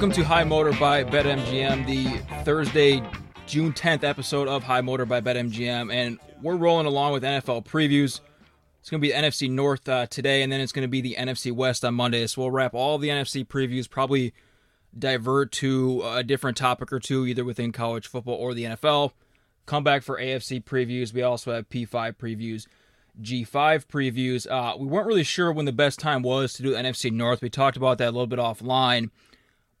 Welcome to High Motor by BetMGM, the Thursday, June 10th episode of High Motor by BetMGM, and we're rolling along with NFL previews. It's going to be NFC North uh, today, and then it's going to be the NFC West on Monday. So we'll wrap all the NFC previews, probably divert to a different topic or two, either within college football or the NFL. Come back for AFC previews. We also have P5 previews, G5 previews. Uh, we weren't really sure when the best time was to do NFC North. We talked about that a little bit offline,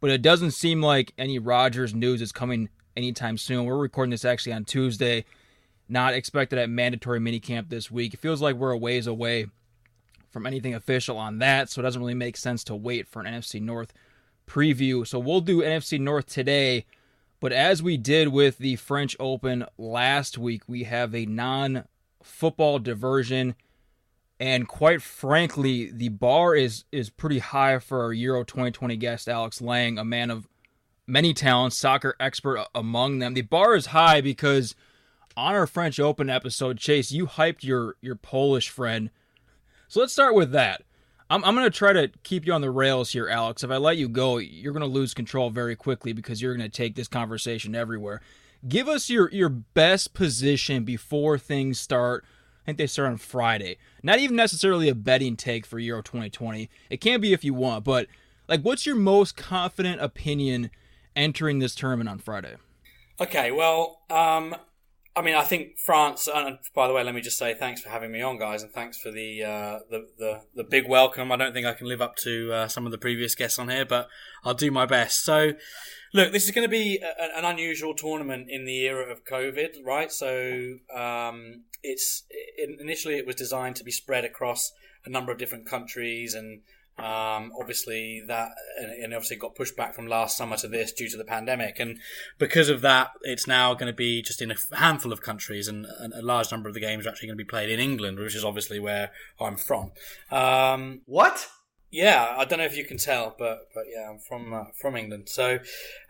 but it doesn't seem like any Rodgers news is coming anytime soon. We're recording this actually on Tuesday. Not expected at mandatory minicamp this week. It feels like we're a ways away from anything official on that, so it doesn't really make sense to wait for an NFC North preview. So we'll do NFC North today. But as we did with the French Open last week, we have a non football diversion. And quite frankly, the bar is is pretty high for our Euro 2020 guest, Alex Laing, a man of many talents, soccer expert among them. The bar is high because on our French Open episode, Chase, you hyped your your Polish friend. So let's start with that. I'm I'm gonna try to keep you on the rails here, Alex. If I let you go, you're gonna lose control very quickly because you're gonna take this conversation everywhere. Give us your your best position before things start. Think they start on Friday. Not even necessarily a betting take for Euro 2020. It can be if you want, but like, what's your most confident opinion entering this tournament on Friday? Okay, well, um, I mean, I think France. And by the way, let me just say thanks for having me on, guys, and thanks for the uh, the, the, the big welcome. I don't think I can live up to uh, some of the previous guests on here, but I'll do my best. So, look, this is going to be a, an unusual tournament in the era of COVID, right? So, um, it's it, initially it was designed to be spread across a number of different countries and um, obviously, that and obviously got pushed back from last summer to this due to the pandemic, and because of that, it's now going to be just in a handful of countries, and a large number of the games are actually going to be played in England, which is obviously where I'm from. Um, what? Yeah, I don't know if you can tell, but but yeah, I'm from uh, from England. So,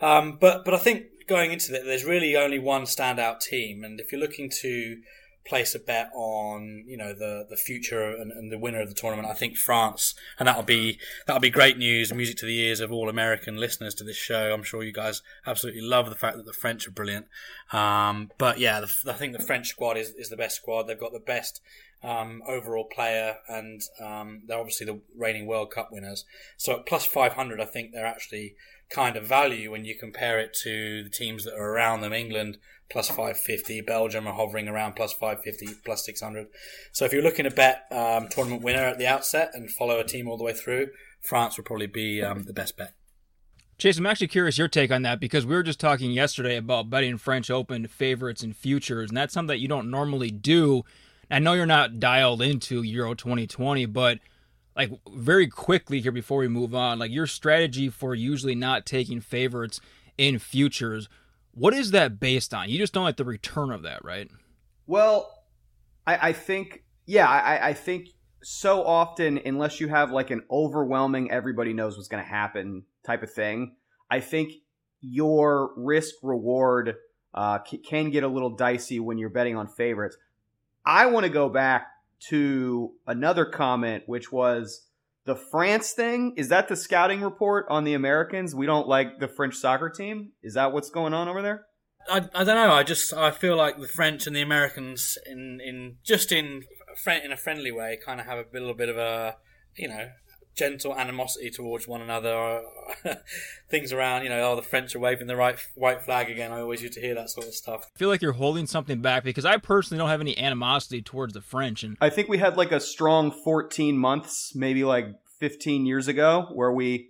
um, but but I think going into it, there's really only one standout team, and if you're looking to place a bet on you know the the future and, and, the winner of the tournament. I think France, and that'll be that'll be great news, music to the ears of all American listeners to this show. I'm sure you guys absolutely love the fact that the French are brilliant. Um, but yeah, the, I think the French squad is, is the best squad. They've got the best um, overall player, and um, they're obviously the reigning World Cup winners. So at plus 500, I think they're actually kind of value when you compare it to the teams that are around them. England plus 550, Belgium are hovering around plus 550, plus 600. So if you're looking to bet um, tournament winner at the outset and follow a team all the way through, France would probably be um, the best bet. Chase, I'm actually curious your take on that because we were just talking yesterday about betting French Open favorites and futures, and that's something that you don't normally do. I know you're not dialed into Euro 2020, but like very quickly here before we move on, like your strategy for usually not taking favorites in futures, what is that based on? You just don't like the return of that, right? Well, I, I think, yeah, I, I think so often, unless you have like an overwhelming, everybody knows what's going to happen type of thing, I think your risk reward uh, can get a little dicey when you're betting on favorites. I want to go back to another comment, which was the France thing. Is that the scouting report on the Americans? We don't like the French soccer team. Is that what's going on over there? I, I don't know. I just I feel like the French and the Americans in in just in in a friendly way kind of have a little bit of a you know gentle animosity towards one another. Things around, you know, oh, the French are waving the right white flag again. I always used to hear that sort of stuff. I feel like you're holding something back because I personally don't have any animosity towards the French. And I think we had like a strong 14 months, maybe like 15 years ago, where we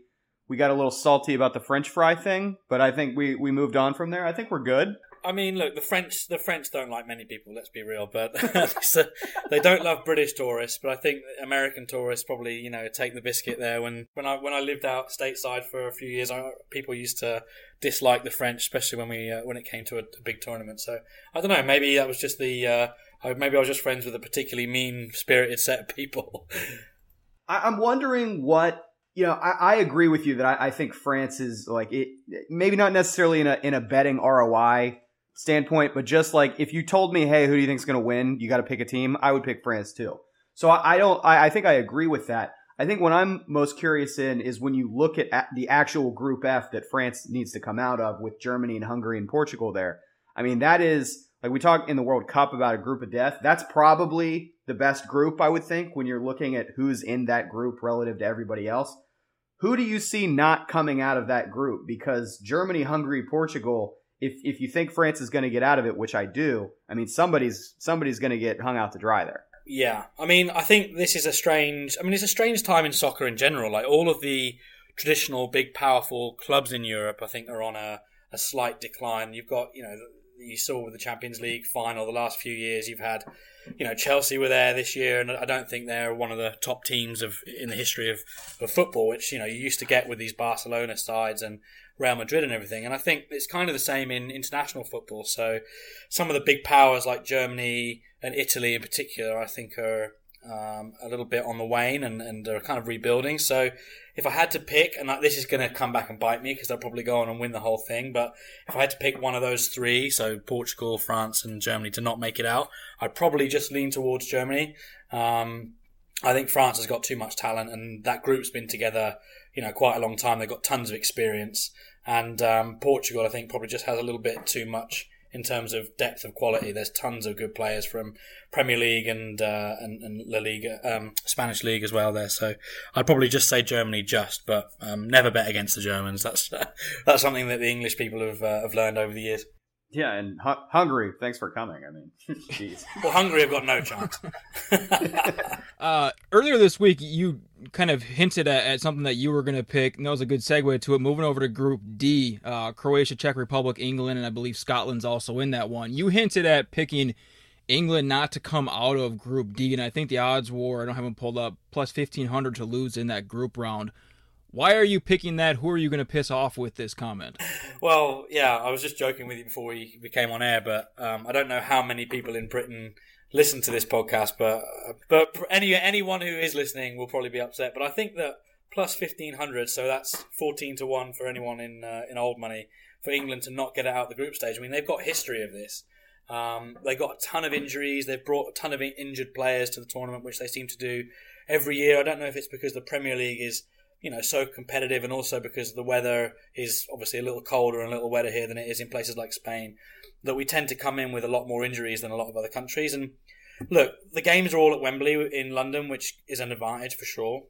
we got a little salty about the French fry thing. But I think we we moved on from there. I think we're good. I mean, look, the French the French don't like many people. Let's be real, but they don't love British tourists. But I think American tourists probably you know take the biscuit there. When when I when I lived out stateside for a few years, I, people used to dislike the French, especially when we uh, when it came to a, a, big tournament. So I don't know. Maybe that was just the uh, maybe I was just friends with a particularly mean spirited set of people. I'm wondering what you know, I, I, agree with you that I, I, think France is like it. Maybe not necessarily in a in a betting ROI standpoint, but just like if you told me, hey, who do you think is going to win? You got to pick a team. I would pick France too. So I, I don't. I, I, think I agree with that. I think what I'm most curious in is when you look at the actual Group F that France needs to come out of with Germany and Hungary and Portugal there. I mean, that is like we talk in the World Cup about a group of death. That's probably the best group, I would think, when you're looking at who's in that group relative to everybody else. Who do you see not coming out of that group? Because Germany, Hungary, Portugal, if if you think France is going to get out of it, which I do, I mean somebody's somebody's going to get hung out to dry there. Yeah, I mean, I think this is a strange. I mean, it's a strange time in soccer in general. Like all of the traditional big, powerful clubs in Europe, I think, are on a, a slight decline. You've got, you know, you saw with the Champions League final the last few years. You've had, you know, Chelsea were there this year, and I don't think they're one of the top teams of in the history of, of football, which you know you used to get with these Barcelona sides and Real Madrid and everything. And I think it's kind of the same in international football. So some of the big powers like Germany and Italy in particular, I think are um, a little bit on the wane and, and are kind of rebuilding. So if I had to pick, and this is going to come back and bite me because they'll probably go on and win the whole thing, but if I had to pick one of those three, so Portugal, France, and Germany to not make it out, I'd probably just lean towards Germany. Um, I think France has got too much talent, and that group's been together, you know, quite a long time. They've got tons of experience, and um, Portugal, I think, probably just has a little bit too much in terms of depth of quality. There's tons of good players from Premier League and uh, and, and, La Liga, um, Spanish League as well there. So I'd probably just say Germany just, but um, never bet against the Germans. That's that's something that the English people have uh, have learned over the years. Yeah, and H- Hungary, thanks for coming. I mean, jeez. well, Hungary have got no chance. uh, earlier this week, you kind of hinted at, at something that you were going to pick, and that was a good segue to it. Moving over to Group D, uh, Croatia, Czech Republic, England, and I believe Scotland's also in that one. You hinted at picking England not to come out of Group D, and I think the odds were, I don't have them pulled up, plus 1,500 to lose in that group round. Why are you picking that? Who are you going to piss off with this comment? Well, yeah, I was just joking with you before we, we came on air, but um, I don't know how many people in Britain listen to this podcast, but but any anyone who is listening will probably be upset. But I think that plus fifteen hundred, so that's fourteen to one for anyone in uh, in old money for England to not get it out of the group stage. I mean, they've got history of this. Um, they got a ton of injuries. They've brought a ton of injured players to the tournament, which they seem to do every year. I don't know if it's because the Premier League is you know so competitive, and also because the weather is obviously a little colder and a little wetter here than it is in places like Spain, that we tend to come in with a lot more injuries than a lot of other countries. And look, the games are all at Wembley in London, which is an advantage for sure.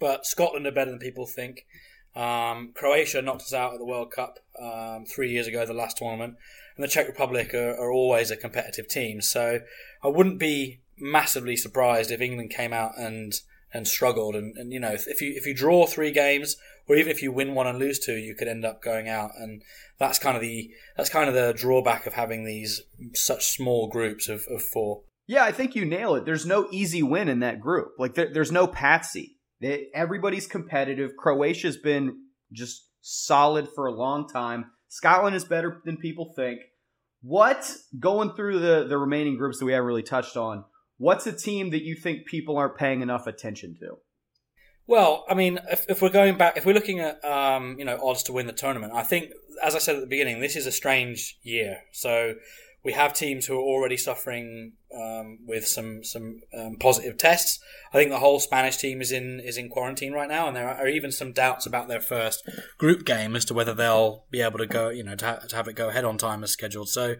But Scotland are better than people think. Um, Croatia knocked us out at the World Cup um, three years ago, the last tournament, and the Czech Republic are, are always a competitive team. So I wouldn't be massively surprised if England came out and and struggled. And, and you know, if you if you draw three games, or even if you win one and lose two, you could end up going out. And that's kind of the that's kind of the drawback of having these such small groups of, of four. Yeah, I think you nail it. There's no easy win in that group. Like there, there's no patsy. They, everybody's competitive. Croatia's been just solid for a long time. Scotland is better than people think. What going through the the remaining groups that we haven't really touched on? What's a team that you think people aren't paying enough attention to? Well, I mean, if, if we're going back, if we're looking at um, you know odds to win the tournament, I think, as I said at the beginning, this is a strange year. So we have teams who are already suffering um, with some some um, positive tests. I think the whole Spanish team is in is in quarantine right now, and there are even some doubts about their first group game as to whether they'll be able to go, you know, to, ha- to have it go ahead on time as scheduled. So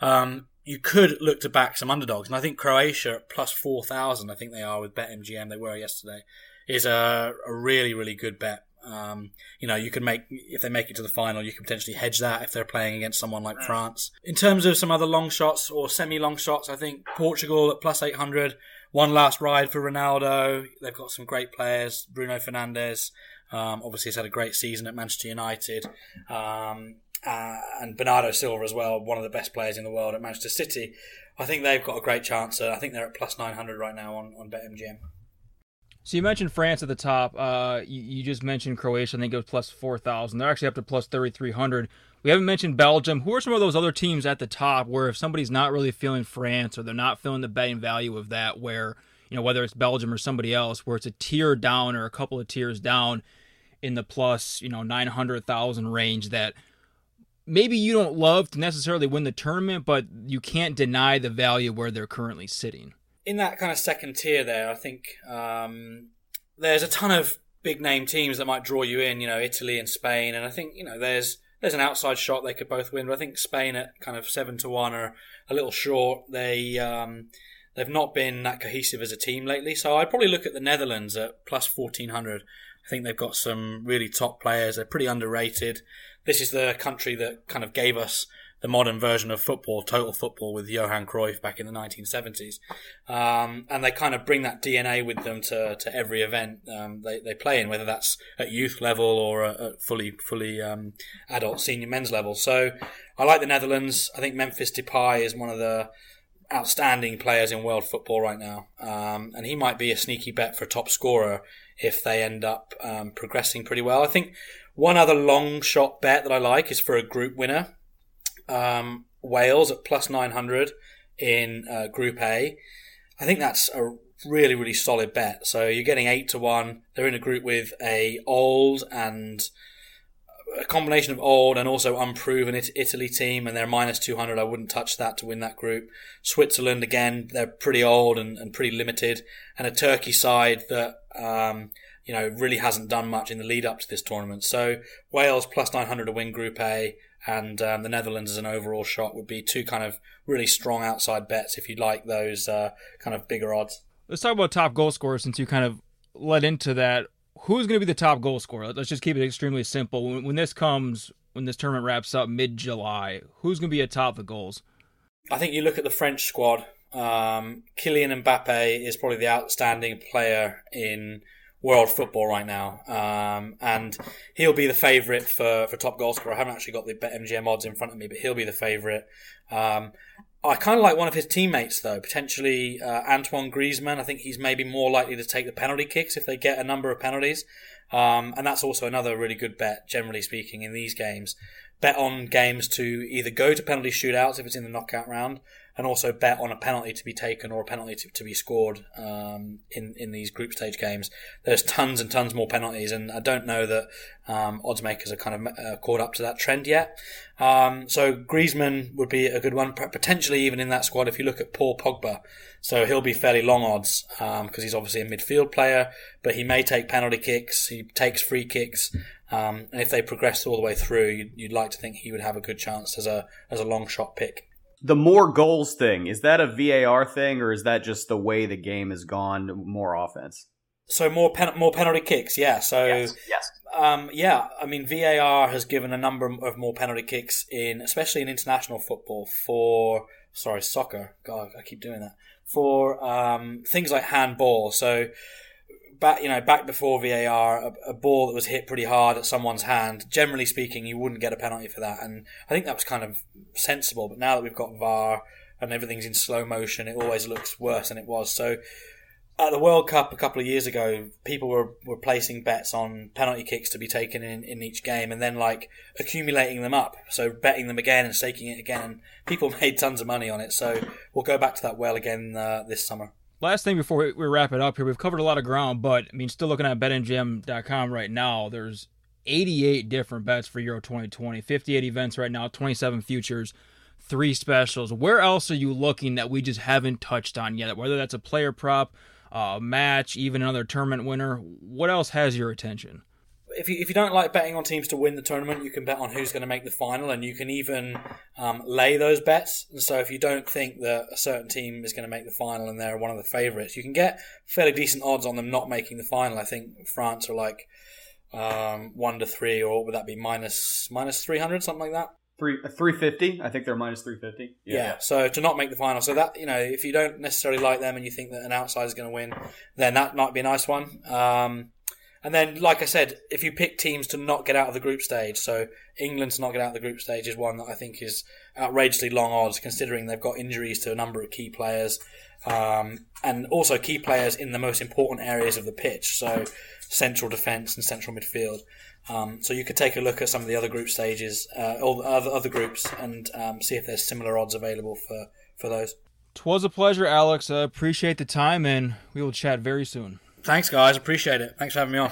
um, you could look to back some underdogs, and I think Croatia at plus four thousand. I think they are with BetMGM. They were yesterday. Is a, a really really good bet. Um, you know, you could make if they make it to the final, you could potentially hedge that if they're playing against someone like France. In terms of some other long shots or semi long shots, I think Portugal at plus eight hundred. One last ride for Ronaldo. They've got some great players. Bruno Fernandes, um, obviously, has had a great season at Manchester United. Um, uh, and Bernardo Silva as well, one of the best players in the world at Manchester City. I think they've got a great chance. Uh, I think they're at plus 900 right now on, on BetMGM. So you mentioned France at the top. Uh, you, you, just mentioned Croatia. I think it was plus 4,000. They're actually up to plus 3,300. We haven't mentioned Belgium. Who are some of those other teams at the top where if somebody's not really feeling France or they're not feeling the betting value of that, where, you know, whether it's Belgium or somebody else, where it's a tier down or a couple of tiers down in the plus, you know, 900,000 range that – maybe you don't love to necessarily win the tournament, but you can't deny the value where they're currently sitting. In that kind of second tier, there, I think um, there's a ton of big name teams that might draw you in. You know, Italy and Spain, and I think you know there's there's an outside shot they could both win. But I think Spain at kind of seven to one are a little short. They um, they've not been that cohesive as a team lately. So I'd probably look at the Netherlands at plus fourteen hundred. I think they've got some really top players. They're pretty underrated. This is the country that kind of gave us the modern version of football, total football, with Johan Cruyff back in the 1970s. Um, and they kind of bring that DNA with them to, to every event um, they, they play in, whether that's at youth level or at fully fully um, adult senior men's level. So I like the Netherlands. I think Memphis Depay is one of the outstanding players in world football right now, um, and he might be a sneaky bet for a top scorer if they end up um, progressing pretty well. I think one other long shot bet that I like is for a group winner um, Wales at plus 900 in uh, Group A. I think that's a really, really solid bet. So you're getting 8 to 1. They're in a group with a old and a combination of old and also unproven Italy team, and they're minus 200. I wouldn't touch that to win that group. Switzerland, again, they're pretty old and, and pretty limited, and a Turkey side that, um, you know, really hasn't done much in the lead up to this tournament. So Wales plus 900 to win Group A and um, the Netherlands as an overall shot would be two kind of really strong outside bets if you like those uh, kind of bigger odds. Let's talk about top goal scorer since you kind of led into that. Who's going to be the top goal scorer? Let's just keep it extremely simple. When, when this comes, when this tournament wraps up mid July, who's going to be atop the goals? I think you look at the French squad. Um, Kylian Mbappe is probably the outstanding player in world football right now, um, and he'll be the favourite for, for top goal scorer. I haven't actually got the BetMGM odds in front of me, but he'll be the favourite. Um, I kind of like one of his teammates though, potentially uh, Antoine Griezmann. I think he's maybe more likely to take the penalty kicks if they get a number of penalties, um, and that's also another really good bet, generally speaking, in these games. Bet on games to either go to penalty shootouts if it's in the knockout round, and also bet on a penalty to be taken or a penalty to, to be scored um, in in these group stage games. There's tons and tons more penalties, and I don't know that um, odds makers are kind of uh, caught up to that trend yet. Um, so Griezmann would be a good one, potentially even in that squad if you look at Paul Pogba. So he'll be fairly long odds because um, he's obviously a midfield player, but he may take penalty kicks. He takes free kicks. Um, and if they progress all the way through, you'd, you'd like to think he would have a good chance as a as a long shot pick the more goals thing is that a VAR thing or is that just the way the game has gone more offense? So more pen- more penalty kicks, yeah. So yes, yes. Um, yeah. I mean, VAR has given a number of more penalty kicks in, especially in international football for sorry soccer. God, I keep doing that for um, things like handball. So back you know back before VAR, a, a, ball that was hit pretty hard at someone's hand. Generally speaking, you wouldn't get a penalty for that, and I think that was kind of sensible. But now that we've got VAR and everything's in slow motion, it always looks worse than it was. So. At the World Cup a couple of years ago, people were, were placing bets on penalty kicks to be taken in, in each game and then like accumulating them up. So betting them again and staking it again. People made tons of money on it. So we'll go back to that well again uh, this summer last thing before we, wrap it up here, we've covered a lot of ground, but I mean, still looking at betmgm.com right now, there's 88 different bets for Euro 2020, 58 events right now, 27 futures, three specials. Where else are you looking that we just haven't touched on yet? Whether that's a player prop, a match, even another tournament winner, what else has your attention? If you if you don't like betting on teams to win the tournament, you can bet on who's going to make the final, and you can even um, lay those bets. And so, if you don't think that a certain team is going to make the final and they're one of the favourites, you can get fairly decent odds on them not making the final. I think France are like um, one to three, or would that be minus minus three hundred, something like that? Three uh, three fifty. I think they're minus three fifty. Yeah. yeah. So to not make the final, so that you know, if you don't necessarily like them and you think that an outsider is going to win, then that might be a nice one. Um, and then, like I said, if you pick teams to not get out of the group stage, so England to not get out of the group stage is one that I think is outrageously long odds, considering they've got injuries to a number of key players, um, and also key players in the most important areas of the pitch, so central defence and central midfield. Um, so you could take a look at some of the other group stages, uh, all other other groups, and um, see if there's similar odds available for for those. Twas a pleasure, Alex. I appreciate the time, and we will chat very soon. Thanks, guys. Appreciate it. Thanks for having me on.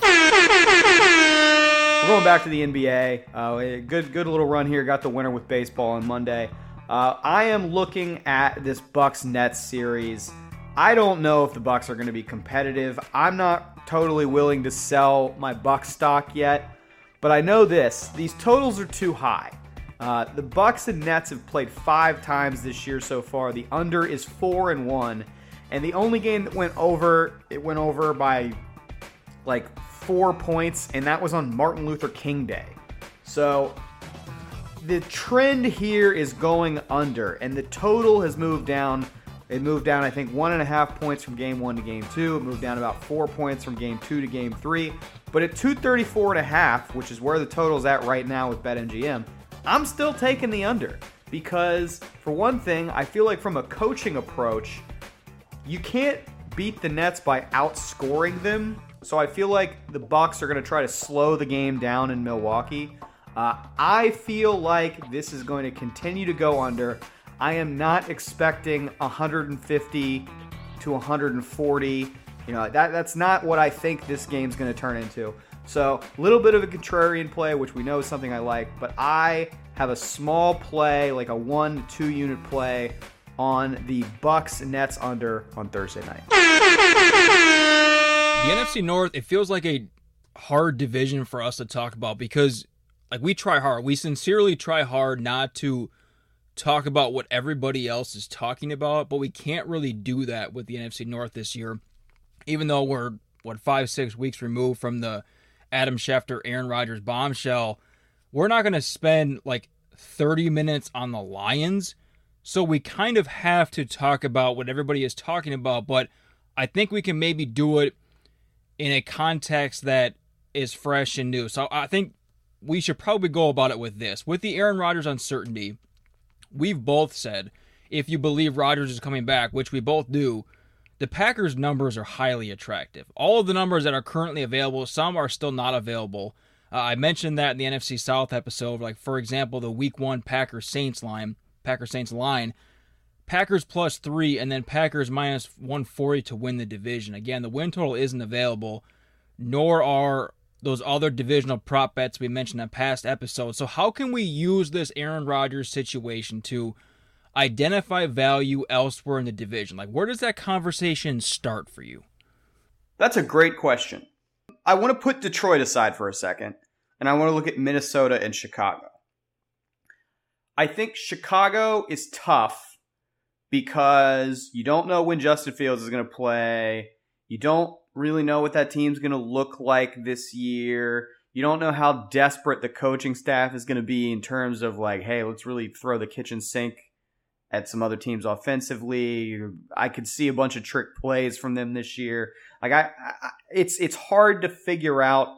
We're going back to the NBA. Uh, good, good little run here. Got the winner with baseball on Monday. Uh, I am looking at this Bucks Nets series, I don't know if the Bucks are going to be competitive. I'm not totally willing to sell my Bucks stock yet, but I know this: these totals are too high. Uh, the Bucks and Nets have played five times this year so far. The under is four and one, and the only game that went over, it went over by like four points, and that was on Martin Luther King Day. So the trend here is going under, and the total has moved down. It moved down, I think, one and a half points from game one to game two. It moved down about four points from game two to game three. But at 234 and a half, which is where the total's at right now with BetMGM, I'm still taking the under because, for one thing, I feel like from a coaching approach, you can't beat the Nets by outscoring them. So I feel like the Bucks are going to try to slow the game down in Milwaukee. Uh, I feel like this is going to continue to go under. I am not expecting 150 to 140. You know that that's not what I think this game's going to turn into. So, a little bit of a contrarian play, which we know is something I like, but I have a small play, like a one to two unit play on the Bucks Nets under on Thursday night. The NFC North, it feels like a hard division for us to talk about because like we try hard. We sincerely try hard not to talk about what everybody else is talking about, but we can't really do that with the NFC North this year. Even though we're what 5 6 weeks removed from the Adam Schefter, Aaron Rodgers bombshell, we're not going to spend like 30 minutes on the Lions. So we kind of have to talk about what everybody is talking about, but I think we can maybe do it in a context that is fresh and new. So I think we should probably go about it with this. With the Aaron Rodgers uncertainty, we've both said if you believe Rodgers is coming back, which we both do, the Packers' numbers are highly attractive. All of the numbers that are currently available, some are still not available. Uh, I mentioned that in the NFC South episode. Like, for example, the Week 1 Packers Saints line, Packers Saints line, Packers plus three, and then Packers minus 140 to win the division. Again, the win total isn't available, nor are those other divisional prop bets we mentioned in past episodes. So, how can we use this Aaron Rodgers situation to identify value elsewhere in the division? Like, where does that conversation start for you? That's a great question. I want to put Detroit aside for a second, and I want to look at Minnesota and Chicago. I think Chicago is tough because you don't know when Justin Fields is going to play. You don't really know what that team's going to look like this year. You don't know how desperate the coaching staff is going to be in terms of like, hey, let's really throw the kitchen sink at some other teams offensively. I could see a bunch of trick plays from them this year. Like I, I it's it's hard to figure out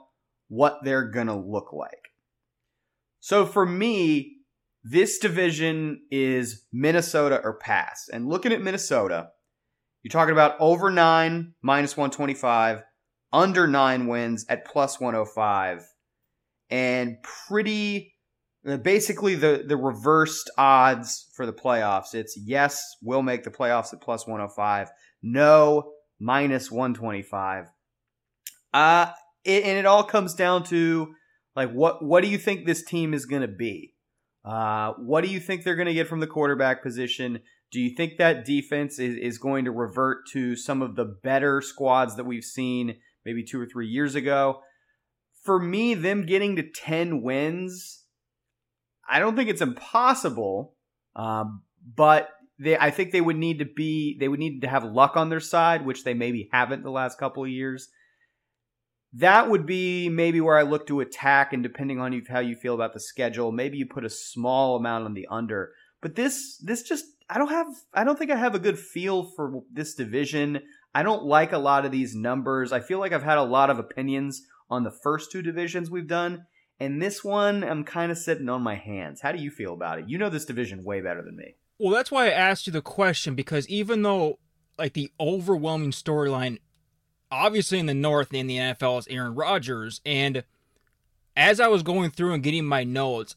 what they're going to look like. So for me, this division is Minnesota or pass. And looking at Minnesota, you're talking about over 9 minus 125, under 9 wins at plus 105 and pretty uh, basically the the reversed odds for the playoffs. It's yes, we'll make the playoffs at plus 105. No, minus 125. Uh it, and it all comes down to like what what do you think this team is going to be? Uh what do you think they're going to get from the quarterback position? Do you think that defense is, is going to revert to some of the better squads that we've seen maybe two or three years ago? For me, them getting to 10 wins I don't think it's impossible, um, but they I think they would need to be they would need to have luck on their side, which they maybe haven't the last couple of years. That would be maybe where I look to attack, and depending on you, how you feel about the schedule, maybe you put a small amount on the under. But this this just I don't have I don't think I have a good feel for this division. I don't like a lot of these numbers. I feel like I've had a lot of opinions on the first two divisions we've done, and this one, I'm kind of sitting on my hands. How do you feel about it? You know this division way better than me. Well, that's why I asked you the question because even though, like, the overwhelming storyline, obviously in the North in the NFL is Aaron Rodgers, and as I was going through and getting my notes,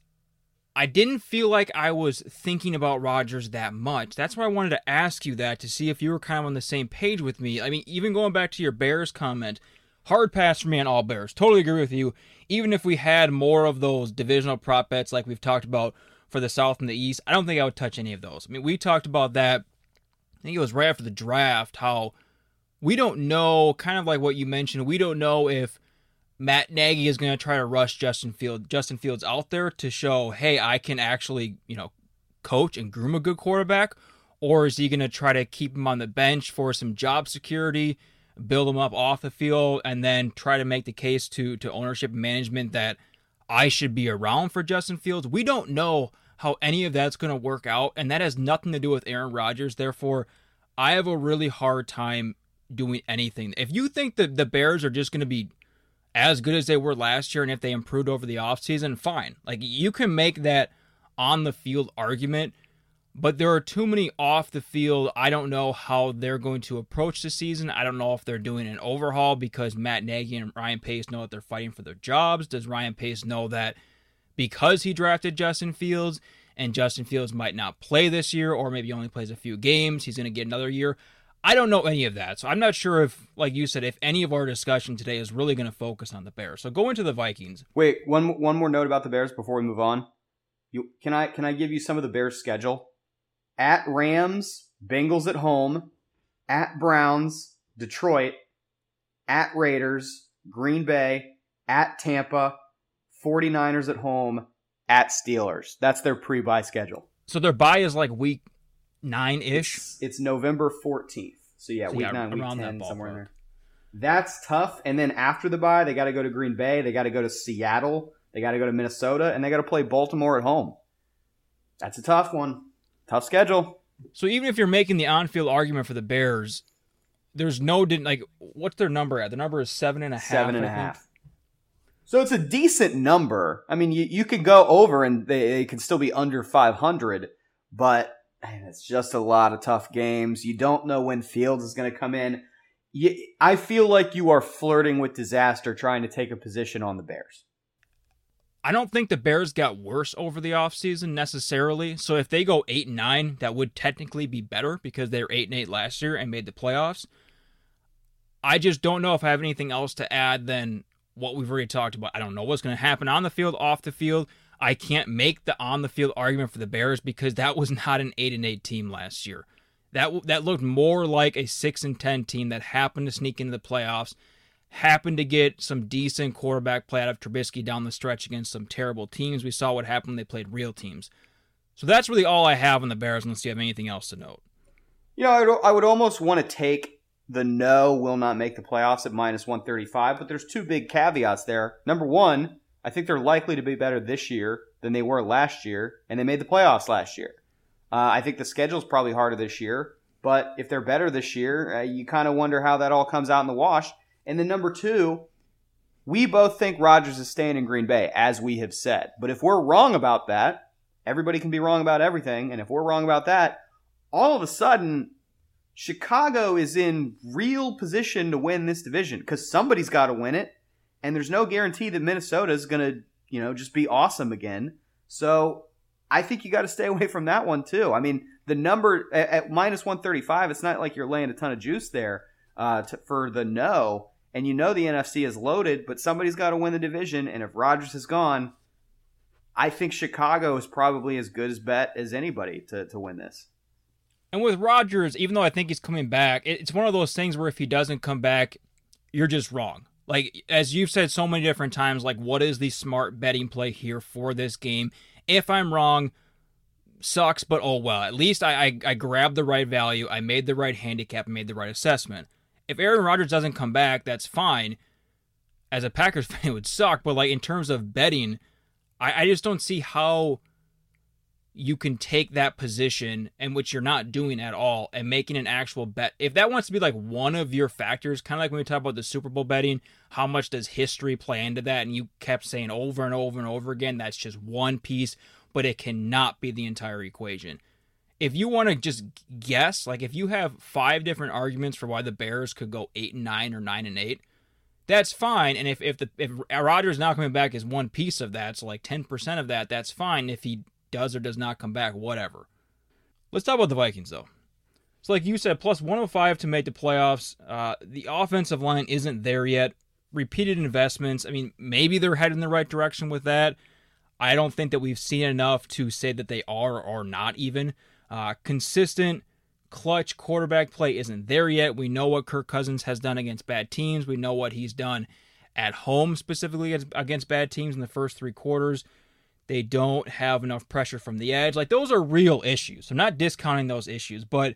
I didn't feel like I was thinking about Rodgers that much. That's why I wanted to ask you that to see if you were kind of on the same page with me. I mean, even going back to your Bears comment, hard pass for me on all Bears. Totally agree with you even if we had more of those divisional prop bets like we've talked about for the South and the East, I don't think I would touch any of those. I mean, we talked about that I think it was right after the draft, how we don't know, kind of like what you mentioned, we don't know if Matt Nagy is going to try to rush Justin Field, Justin Fields out there to show, hey, I can actually, you know, coach and groom a good quarterback, or is he going to try to keep him on the bench for some job security, build him up off the field, and then try to make the case to to ownership management that I should be around for Justin Fields? We don't know how any of that's going to work out, and that has nothing to do with Aaron Rodgers. Therefore, I have a really hard time doing anything. If you think that the Bears are just going to be as good as they were last year and if they improved over the offseason, fine. Like you can make that on the field argument, but there are too many off the field. I don't know how they're going to approach the season. I don't know if they're doing an overhaul because Matt Nagy and Ryan Pace know that they're fighting for their jobs. Does Ryan Pace know that because he drafted Justin Fields and Justin Fields might not play this year or maybe only plays a few games, he's going to get another year? I don't know any of that. So I'm not sure if, like you said, if any of our discussion today is really going to focus on the Bears. So go into the Vikings. Wait, one one more note about the Bears before we move on. You can I can I give you some of the Bears' schedule? At Rams, Bengals at home, at Browns, Detroit, at Raiders, Green Bay, at Tampa, 49ers at home, at Steelers. That's their pre-bye schedule. So their bye is like week nine ish. It's, it's, November 14th. So yeah, so week yeah, nine, week 10, somewhere in there. That's tough. And then after the bye, they got to go to Green Bay. They got to go to Seattle. They got to go to Minnesota, and they got to play Baltimore at home. That's a tough one. Tough schedule. So even if you're making the on-field argument for the Bears, there's no didn't like what's their number at? The number is seven and a half. Seven and a half. So it's a decent number. I mean, you, you could go over and they, they can still be under 500, but man, it's just a lot of tough games. You don't know when Fields is going to come in. You, I feel like you are flirting with disaster trying to take a position on the Bears. I don't think the Bears got worse over the offseason necessarily. So if they go 8 and 9, that would technically be better because they were 8 and 8 last year and made the playoffs. I just don't know if I have anything else to add than what we've already talked about. I don't know what's going to happen on the field, off the field. I can't make the on the field argument for the Bears because that was not an 8 and 8 team last year. That that looked more like a 6 and 10 team that happened to sneak into the playoffs, happened to get some decent quarterback play out of Trubisky down the stretch against some terrible teams. We saw what happened when they played real teams. So that's really all I have on the Bears unless you have anything else to note. You know, I would, I would almost want to take the no will not make the playoffs at minus 135, but there's two big caveats there. Number one, I think they're likely to be better this year than they were last year, and they made the playoffs last year. Uh, I think the schedule's probably harder this year, but if they're better this year, uh, you kind of wonder how that all comes out in the wash. And then number two, we both think Rodgers is staying in Green Bay, as we have said. But if we're wrong about that, everybody can be wrong about everything. And if we're wrong about that, all of a sudden, Chicago is in real position to win this division because somebody's got to win it and there's no guarantee that Minnesota is going to, you know, just be awesome again. So I think you got to stay away from that one too. I mean, the number at, at minus 135, it's not like you're laying a ton of juice there uh, to, for the no. And you know the NFC is loaded, but somebody's got to win the division. And if Rodgers is gone, I think Chicago is probably as good as bet as anybody to, to win this. And with Rodgers, even though I think he's coming back, it's one of those things where if he doesn't come back, you're just wrong. Like as you've said so many different times, like what is the smart betting play here for this game? If I'm wrong, sucks, but oh well. At least I, I, I grabbed the right value, I made the right handicap, made the right assessment. If Aaron Rodgers doesn't come back, that's fine. As a Packers fan, it would suck, but like in terms of betting, I, I just don't see how you can take that position and which you're not doing at all and making an actual bet. If that wants to be like one of your factors, kind of like when we talk about the Super Bowl betting, how much does history play into that? And you kept saying over and over and over again, that's just one piece, but it cannot be the entire equation. If you want to just guess, like if you have five different arguments for why the Bears could go eight and nine or nine and eight, that's fine. And if if the if Rodgers now coming back is one piece of that, so like ten percent of that, that's fine. If he does or does not come back, whatever. Let's talk about the Vikings, though. So, like you said, plus 105 to make the playoffs. Uh, the offensive line isn't there yet. Repeated investments. I mean, maybe they're heading in the right direction with that. I don't think that we've seen enough to say that they are or not even. Uh, consistent clutch quarterback play isn't there yet. We know what Kirk Cousins has done against bad teams. We know what he's done at home, specifically against bad teams in the first three quarters. They don't have enough pressure from the edge. Like, those are real issues. I'm not discounting those issues, but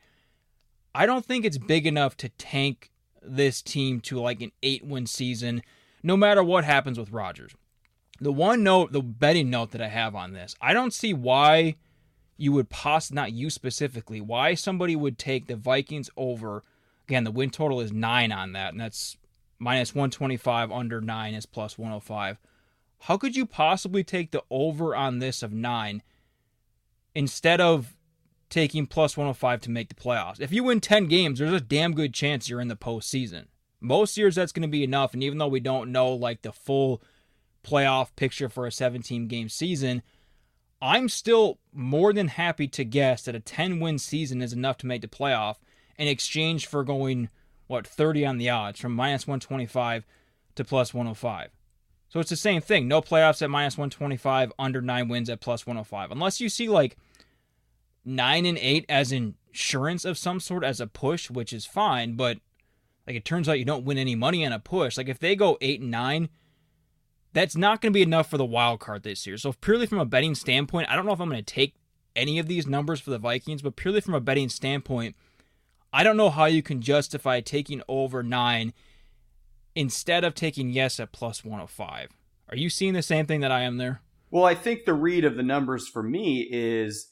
I don't think it's big enough to tank this team to like an eight win season, no matter what happens with Rodgers. The one note, the betting note that I have on this, I don't see why you would possibly, not you specifically, why somebody would take the Vikings over. Again, the win total is nine on that, and that's minus 125, under nine is plus 105. How could you possibly take the over on this of nine instead of taking plus 105 to make the playoffs? If you win 10 games, there's a damn good chance you're in the postseason. Most years that's going to be enough, and even though we don't know like the full playoff picture for a 17 game season, I'm still more than happy to guess that a 10 win season is enough to make the playoff in exchange for going, what, 30 on the odds from minus 125 to plus 105. So it's the same thing. No playoffs at minus 125, under nine wins at plus 105. Unless you see like nine and eight as insurance of some sort as a push, which is fine, but like it turns out you don't win any money on a push. Like if they go eight and nine, that's not going to be enough for the wild card this year. So purely from a betting standpoint, I don't know if I'm going to take any of these numbers for the Vikings, but purely from a betting standpoint, I don't know how you can justify taking over nine instead of taking yes at plus 105. Are you seeing the same thing that I am there? Well, I think the read of the numbers for me is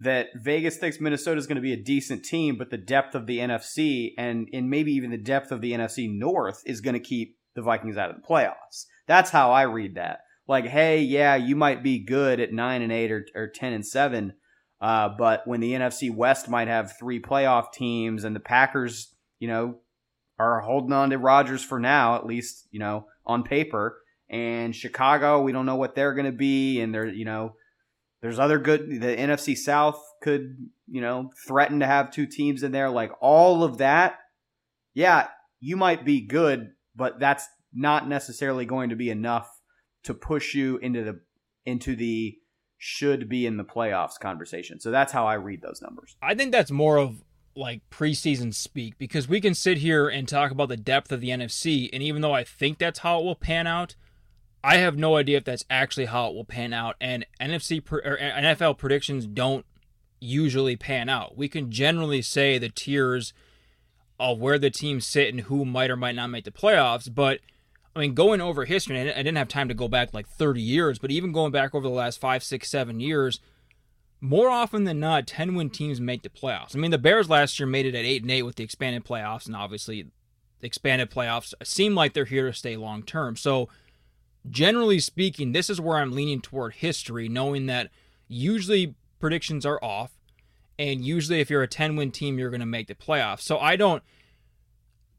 that Vegas thinks Minnesota is going to be a decent team, but the depth of the NFC and, and maybe even the depth of the NFC North is going to keep the Vikings out of the playoffs. That's how I read that. Like, hey, yeah, you might be good at nine and eight or, or ten and seven, uh, but when the NFC West might have three playoff teams and the Packers, you know, are holding on to Rodgers for now, at least you know on paper, and Chicago, we don't know what they're going to be, and they're you know, there's other good. The NFC South could you know threaten to have two teams in there, like all of that. Yeah, you might be good, but that's not necessarily going to be enough to push you into the into the should be in the playoffs conversation. So that's how I read those numbers. I think that's more of like preseason speak because we can sit here and talk about the depth of the NFC and even though I think that's how it will pan out, I have no idea if that's actually how it will pan out and NFC or NFL predictions don't usually pan out. We can generally say the tiers of where the teams sit and who might or might not make the playoffs, but I mean, going over history, I didn't have time to go back like 30 years, but even going back over the last five, six, seven years, more often than not, 10 win teams make the playoffs. I mean, the Bears last year made it at 8 and 8 with the expanded playoffs, and obviously, expanded playoffs seem like they're here to stay long term. So, generally speaking, this is where I'm leaning toward history, knowing that usually predictions are off, and usually, if you're a 10 win team, you're going to make the playoffs. So, I don't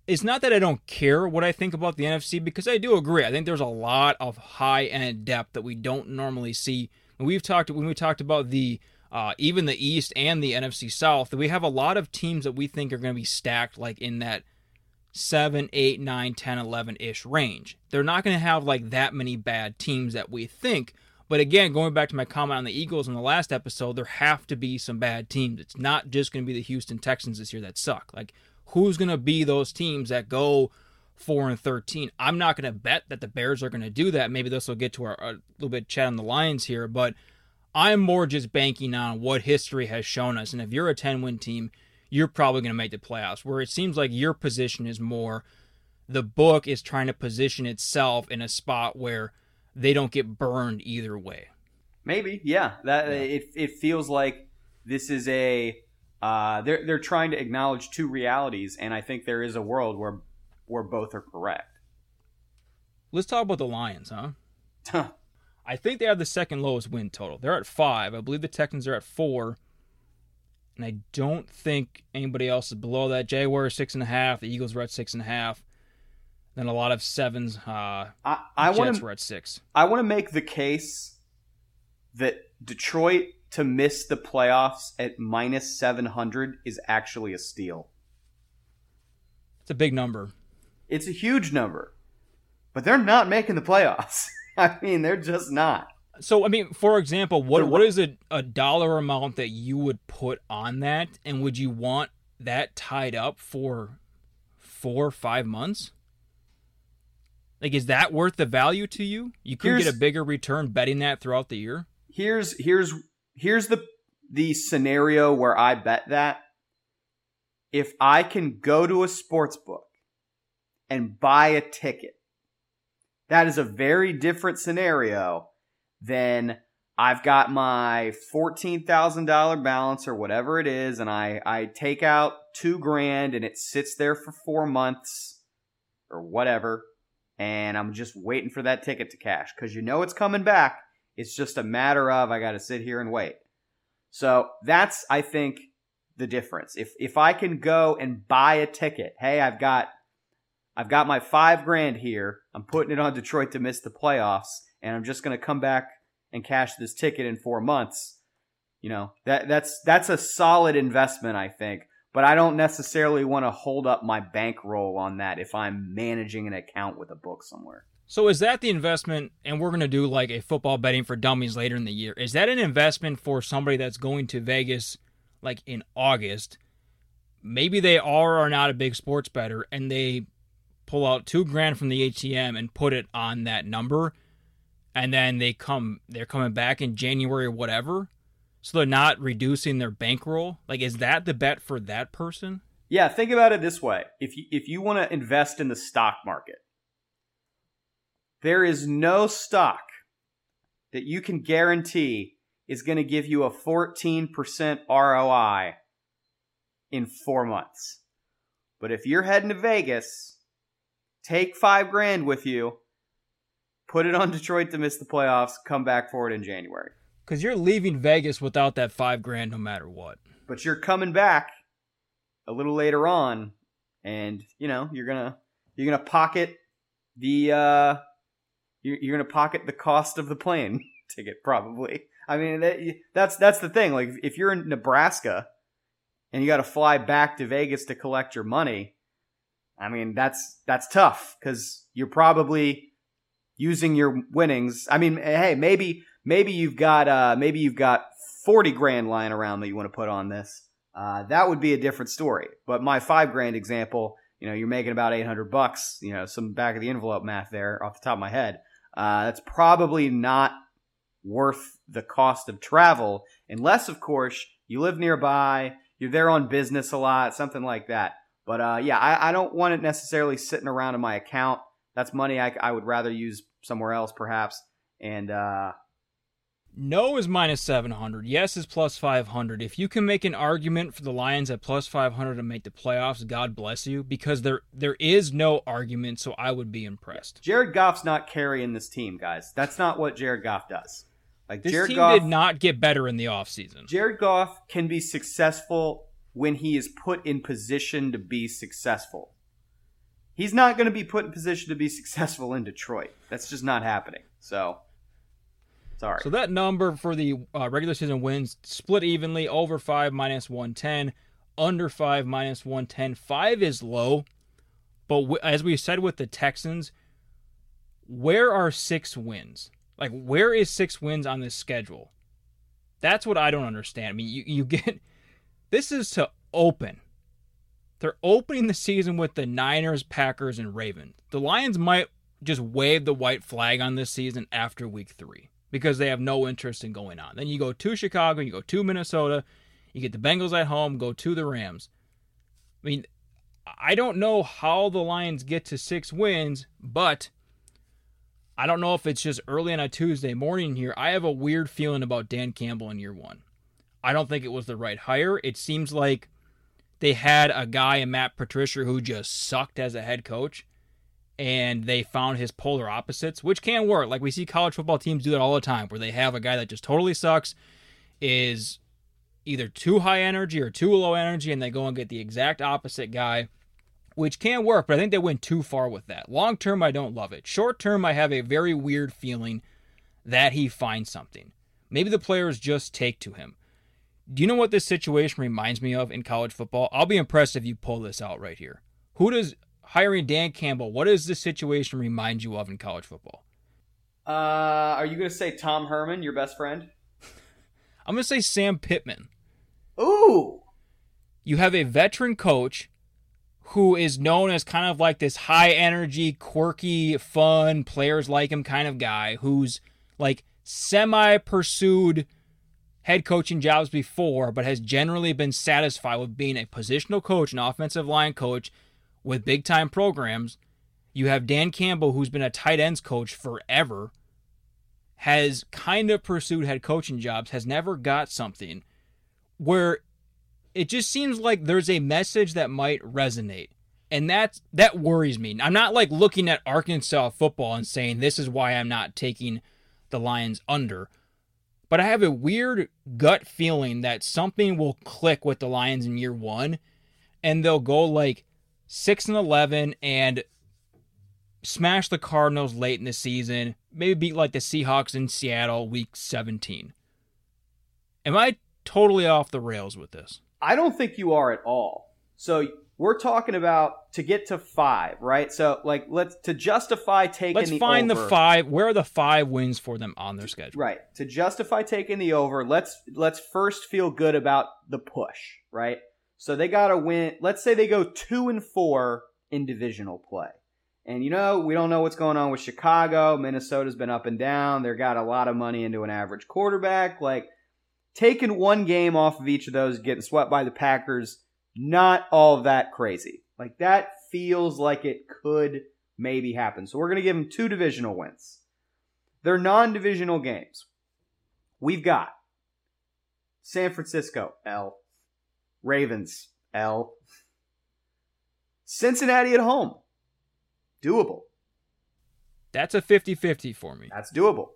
it's not that I don't care what I think about the NFC because I do agree. I think there's a lot of high end depth that we don't normally see. we've talked when we talked about the uh, even the East and the NFC South, we have a lot of teams that we think are going to be stacked like in that 7, 8, 9, 10, 11 ish range. They're not going to have like that many bad teams that we think. But again, going back to my comment on the Eagles in the last episode, there have to be some bad teams. It's not just going to be the Houston Texans this year that suck. Like who's going to be those teams that go 4 and 13. I'm not going to bet that the Bears are going to do that. Maybe this will get to our, a little bit chat on the Lions here, but I'm more just banking on what history has shown us. And if you're a 10 win team, you're probably going to make the playoffs. Where it seems like your position is more the book is trying to position itself in a spot where they don't get burned either way. Maybe, yeah. That yeah. it it feels like this is a uh, they're they're trying to acknowledge two realities, and I think there is a world where where both are correct. Let's talk about the Lions, huh? huh? I think they have the second lowest win total. They're at five. I believe the Texans are at four. And I don't think anybody else is below that. Jaguars six and a half. The Eagles were at six and a half. Then a lot of sevens. Uh, I, I Jets wanna, were at six. I want to make the case that Detroit to miss the playoffs at minus 700 is actually a steal. It's a big number. It's a huge number. But they're not making the playoffs. I mean, they're just not. So, I mean, for example, what what is a, a dollar amount that you would put on that? And would you want that tied up for four or five months? Like, is that worth the value to you? You could get a bigger return betting that throughout the year. Here's here's here's the the scenario where I bet that. If I can go to a sports book and buy a ticket, that is a very different scenario than I've got my $14,000 balance or whatever it is, and I, I take out two grand and it sits there for four months or whatever, and I'm just waiting for that ticket to cash because you know it's coming back. It's just a matter of I got to sit here and wait. So that's, I think, the difference. If if I can go and buy a ticket, hey, I've got I've got my five grand here. I'm putting it on Detroit to miss the playoffs, and I'm just going to come back and cash this ticket in four months. You know that that's that's a solid investment, I think. But I don't necessarily want to hold up my bankroll on that if I'm managing an account with a book somewhere. So is that the investment? And we're going to do like a football betting for dummies later in the year. Is that an investment for somebody that's going to Vegas like in August? Maybe they are or are not a big sports better, and they pull out two grand from the ATM and put it on that number, and then they come they're coming back in January or whatever. So they're not reducing their bankroll. Like, is that the bet for that person? Yeah, think about it this way: if you if you want to invest in the stock market, there is no stock that you can guarantee is going to give you a 14% ROI in four months. But if you're heading to Vegas, take five grand with you, put it on Detroit to miss the playoffs, come back for it in January. Because you're leaving Vegas without that five grand no matter what. But you're coming back a little later on, and you know you're gonna you're gonna pocket the uh, you're, you're gonna pocket the cost of the plane ticket probably. I mean, that, that's that's the thing. Like, if you're in Nebraska and you got to fly back to Vegas to collect your money, I mean, that's that's tough because you're probably using your winnings. I mean, hey, maybe maybe you've got uh, maybe you've got forty grand lying around that you want to put on this. Uh, that would be a different story. But my five grand example, you know, you're making about eight hundred bucks. You know, some back of the envelope math there off the top of my head. Uh, that's probably not worth the cost of travel, unless, of course, you live nearby, you're there on business a lot, something like that. But uh, yeah, I, I, don't want it necessarily sitting around in my account. That's money I, I would rather use somewhere else, perhaps. And uh, no is minus 700. Yes is plus 500. If you can make an argument for the Lions at plus 500 to make the playoffs, God bless you, because there there is no argument, so I would be impressed. Jared Goff's not carrying this team, guys. That's not what Jared Goff does. Like this Jared team Goff, did not get better in the offseason. Jared Goff can be successful when he is put in position to be successful. He's not going to be put in position to be successful in Detroit. That's just not happening. So, sorry. So that number for the uh, regular season wins split evenly over 5 minus 110, under 5 minus 110. 5 is low, but w- as we said with the Texans, where are 6 wins? Like, where is six wins on this schedule? That's what I don't understand. I mean, you, you get this is to open. They're opening the season with the Niners, Packers, and Ravens. The Lions might just wave the white flag on this season after week three because they have no interest in going on. Then you go to Chicago, you go to Minnesota, you get the Bengals at home, go to the Rams. I mean, I don't know how the Lions get to six wins, but I don't know if it's just early on a Tuesday morning here. I have a weird feeling about Dan Campbell in year one. I don't think it was the right hire. It seems like they had a guy in Matt Patricia who just sucked as a head coach, and they found his polar opposites, which can work. Like we see college football teams do that all the time, where they have a guy that just totally sucks, is either too high energy or too low energy, and they go and get the exact opposite guy which can work, but I think they went too far with that. Long term, I don't love it. Short term, I have a very weird feeling that he finds something. Maybe the players just take to him. Do you know what this situation reminds me of in college football? I'll be impressed if you pull this out right here. Who does hiring Dan Campbell, what does this situation remind you of in college football? Uh, are you going to say Tom Herman, your best friend? I'm going to say Sam Pittman. Ooh. You have a veteran coach who is known as kind of like this high energy, quirky, fun, players like him kind of guy who's like semi pursued head coaching jobs before, but has generally been satisfied with being a positional coach, and offensive line coach with big time programs. You have Dan Campbell, who's been a tight ends coach forever, has kind of pursued head coaching jobs, has never got something where it just seems like there's a message that might resonate. And that's that worries me. I'm not like looking at Arkansas football and saying this is why I'm not taking the Lions under. But I have a weird gut feeling that something will click with the Lions in year 1 and they'll go like 6 and 11 and smash the Cardinals late in the season, maybe beat like the Seahawks in Seattle week 17. Am I totally off the rails with this? I don't think you are at all. So we're talking about to get to five, right? So like let's to justify taking let's the find over, the five. Where are the five wins for them on their schedule? Right. To justify taking the over, let's let's first feel good about the push, right? So they got to win. Let's say they go two and four in divisional play. And you know, we don't know what's going on with Chicago. Minnesota's been up and down. They're got a lot of money into an average quarterback. Like taking one game off of each of those, getting swept by the Packers, not all that crazy. Like that feels like it could maybe happen. So we're going to give them two divisional wins. They're non divisional games. We've got San Francisco, L. Ravens, L. Cincinnati at home, doable. That's a 50 50 for me. That's doable.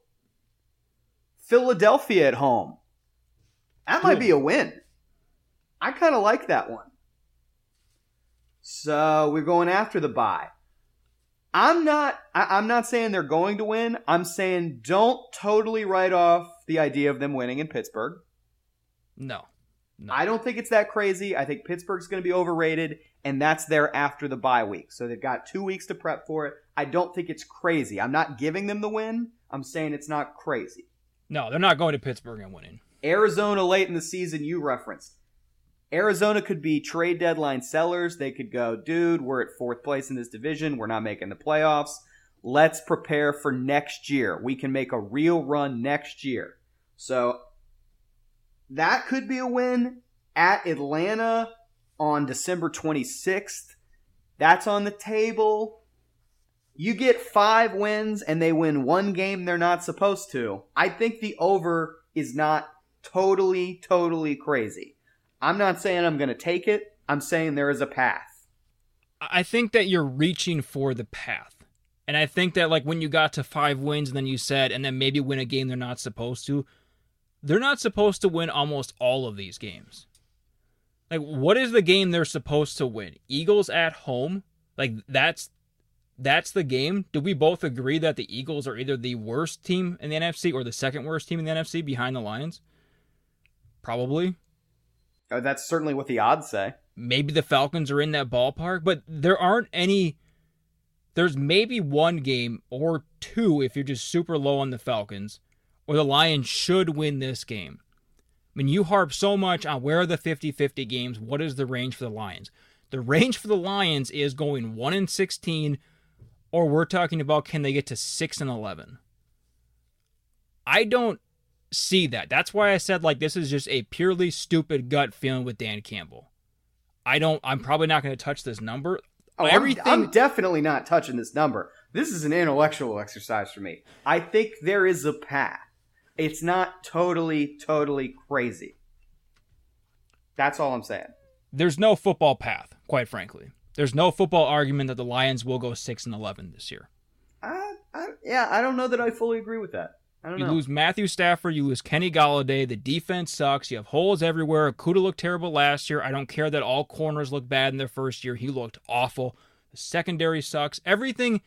Philadelphia at home, that might be a win. I kind of like that one. So we're going after the bye. I'm not. I, am not saying they're going to win. I'm saying don't totally write off the idea of them winning in Pittsburgh. No, no. I don't think it's that crazy. I think Pittsburgh's going to be overrated, and that's there after the bye week. So they've got two weeks to prep for it. I don't think it's crazy. I'm not giving them the win. I'm saying it's not crazy. No, they're not going to Pittsburgh and winning. Arizona late in the season, you referenced. Arizona could be trade deadline sellers. They could go, dude, we're at fourth place in this division. We're not making the playoffs. Let's prepare for next year. We can make a real run next year. So that could be a win at Atlanta on December 26th. That's on the table. You get five wins and they win one game they're not supposed to. I think the over is not totally, totally crazy. I'm not saying I'm going to take it. I'm saying there is a path. I think that you're reaching for the path. And I think that like when you got to five wins and then you said and then maybe win a game they're not supposed to, they're not supposed to win almost all of these games. Like what is the game they're supposed to win? Eagles at home? Like that's that's the game. Do we both agree that the Eagles are either the worst team in the NFC or the second worst team in the NFC behind the Lions? Probably. Oh, that's certainly what the odds say. Maybe the Falcons are in that ballpark, but there aren't any. There's maybe one game or two if you're just super low on the Falcons, or the Lions should win this game. I mean, you harp so much on where are the 50 50 games, what is the range for the Lions? The range for the Lions is going 1 and 16, or we're talking about can they get to 6 and 11? I don't see that. That's why I said like this is just a purely stupid gut feeling with Dan Campbell. I don't. I'm probably not going to touch this number. Oh, Everything. I'm, I'm definitely not touching this number. This is an intellectual exercise for me. I think there is a path. It's not totally, totally crazy. That's all I'm saying. There's no football path, quite frankly. There's no football argument that the Lions will go six and eleven this year. I, I, yeah, I don't know that I fully agree with that you know. lose Matthew Stafford, you lose Kenny Golladay. The defense sucks. You have holes everywhere. Okudah looked terrible last year. I don't care that all corners look bad in their first year. He looked awful. The secondary sucks. Everything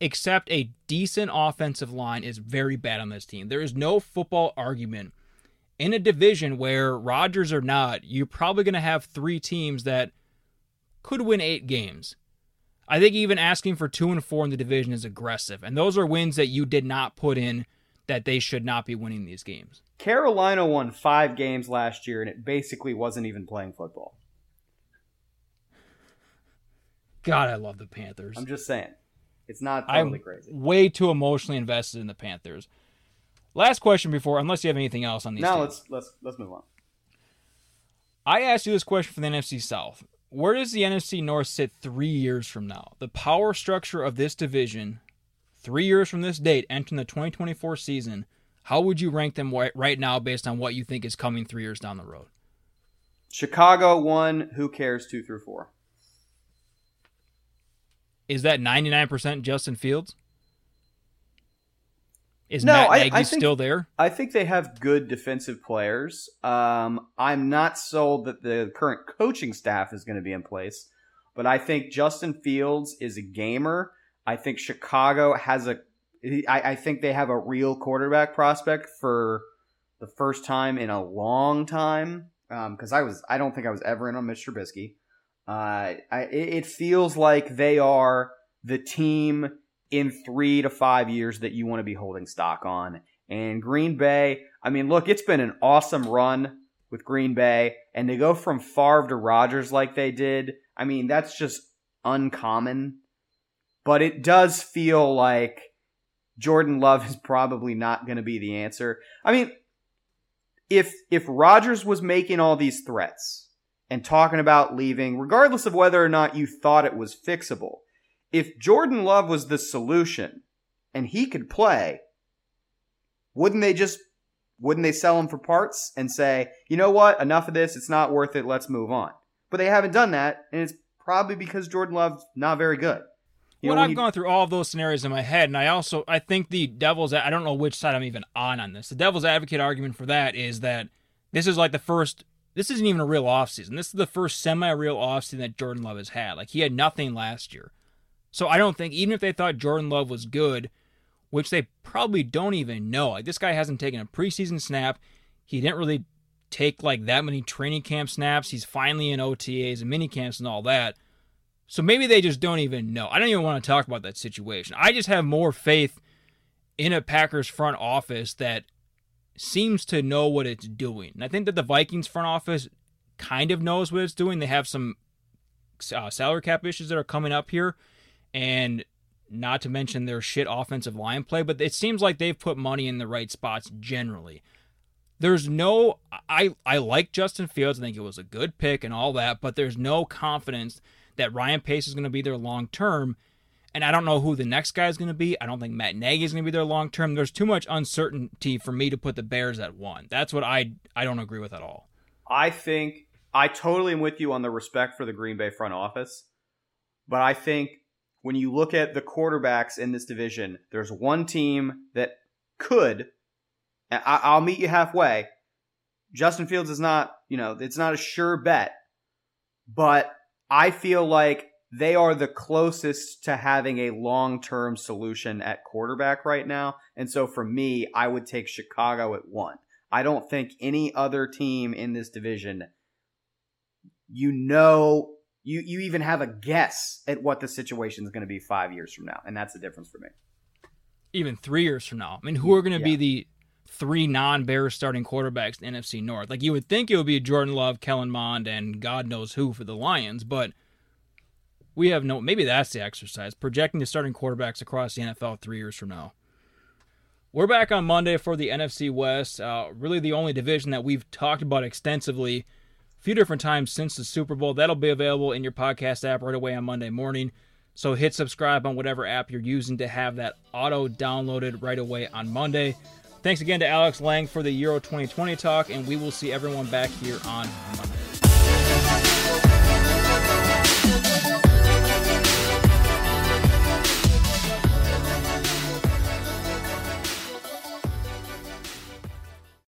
except a decent offensive line is very bad on this team. There is no football argument in a division where Rodgers or not, you're probably going to have three teams that could win eight games. I think even asking for two and four in the division is aggressive, and those are wins that you did not put in that they should not be winning these games. Carolina won five games last year, and it basically wasn't even playing football. God, I love the Panthers. I'm just saying, it's not totally I'm crazy. way too emotionally invested in the Panthers. Last question before, unless you have anything else on these. Now teams. let's let's let's move on. I asked you this question for the NFC South. Where does the NFC North sit three years from now? The power structure of this division, three years from this date, entering the 2024 season, how would you rank them right now based on what you think is coming three years down the road? Chicago one. Who cares? Two through four. Is that 99% Justin Fields? Is No, Matt I- Nagy I think- still there? I think they have good defensive players. Um, I'm not sold that the current coaching staff is going to be in place, but I think Justin Fields is a gamer. I think Chicago has a. I, I think they have a real quarterback prospect for the first time in a long time. Because I was, I don't think I was ever in on Mr. Trubisky. Uh, I, it feels like they are the team in three to five years that you want to be holding stock on. And Green Bay, I mean, look, it's been an awesome run with Green Bay, and to go from Favre to Rodgers like they did, I mean, that's just uncommon. But it does feel like Jordan Love is probably not going to be the answer. I mean, if if Rodgers was making all these threats and talking about leaving, regardless of whether or not you thought it was fixable, if Jordan Love was the solution and he could play, wouldn't they just wouldn't they sell him for parts and say, you know what, enough of this, it's not worth it, let's move on. But they haven't done that, and it's probably because Jordan Love's not very good. You well, know, when I've you- gone through all of those scenarios in my head, and I also I think the devil's I don't know which side I'm even on on this. The devil's advocate argument for that is that this is like the first. This isn't even a real offseason. This is the first semi-real offseason that Jordan Love has had. Like he had nothing last year, so I don't think even if they thought Jordan Love was good, which they probably don't even know. Like this guy hasn't taken a preseason snap. He didn't really take like that many training camp snaps. He's finally in OTAs and mini camps and all that. So maybe they just don't even know. I don't even want to talk about that situation. I just have more faith in a Packers front office that seems to know what it's doing. And I think that the Vikings front office kind of knows what it's doing. They have some uh, salary cap issues that are coming up here, and not to mention their shit offensive line play. But it seems like they've put money in the right spots generally. There's no I I like Justin Fields. I think it was a good pick and all that, but there's no confidence that Ryan Pace is going to be there long term. And I don't know who the next guy is going to be. I don't think Matt Nagy is going to be there long term. There's too much uncertainty for me to put the Bears at one. That's what I I don't agree with at all. I think I totally am with you on the respect for the Green Bay front office, but I think when you look at the quarterbacks in this division, there's one team that could. and I, I'll meet you halfway. Justin Fields is not, you know, it's not a sure bet, but I feel like they are the closest to having a long term solution at quarterback right now. And so for me, I would take Chicago at one. I don't think any other team in this division, you know, you, you even have a guess at what the situation is going to be five years from now. And that's the difference for me. Even three years from now, I mean, who are going to Yeah. be the three non-Bears starting quarterbacks in NFC North? Like you would think it would be Jordan Love, Kellen Mond, and God knows who for the Lions, but we have no. Maybe that's the exercise projecting the starting quarterbacks across the NFL three years from now. We're back on Monday for the NFC West. Uh, really, the only division that we've talked about extensively a few different times since the Super Bowl. That'll be available in your podcast app right away on Monday morning. So hit subscribe on whatever app you're using to have that auto downloaded right away on Monday. Thanks again to Alex Laing for the Euro 2020 talk, and we will see everyone back here on Monday.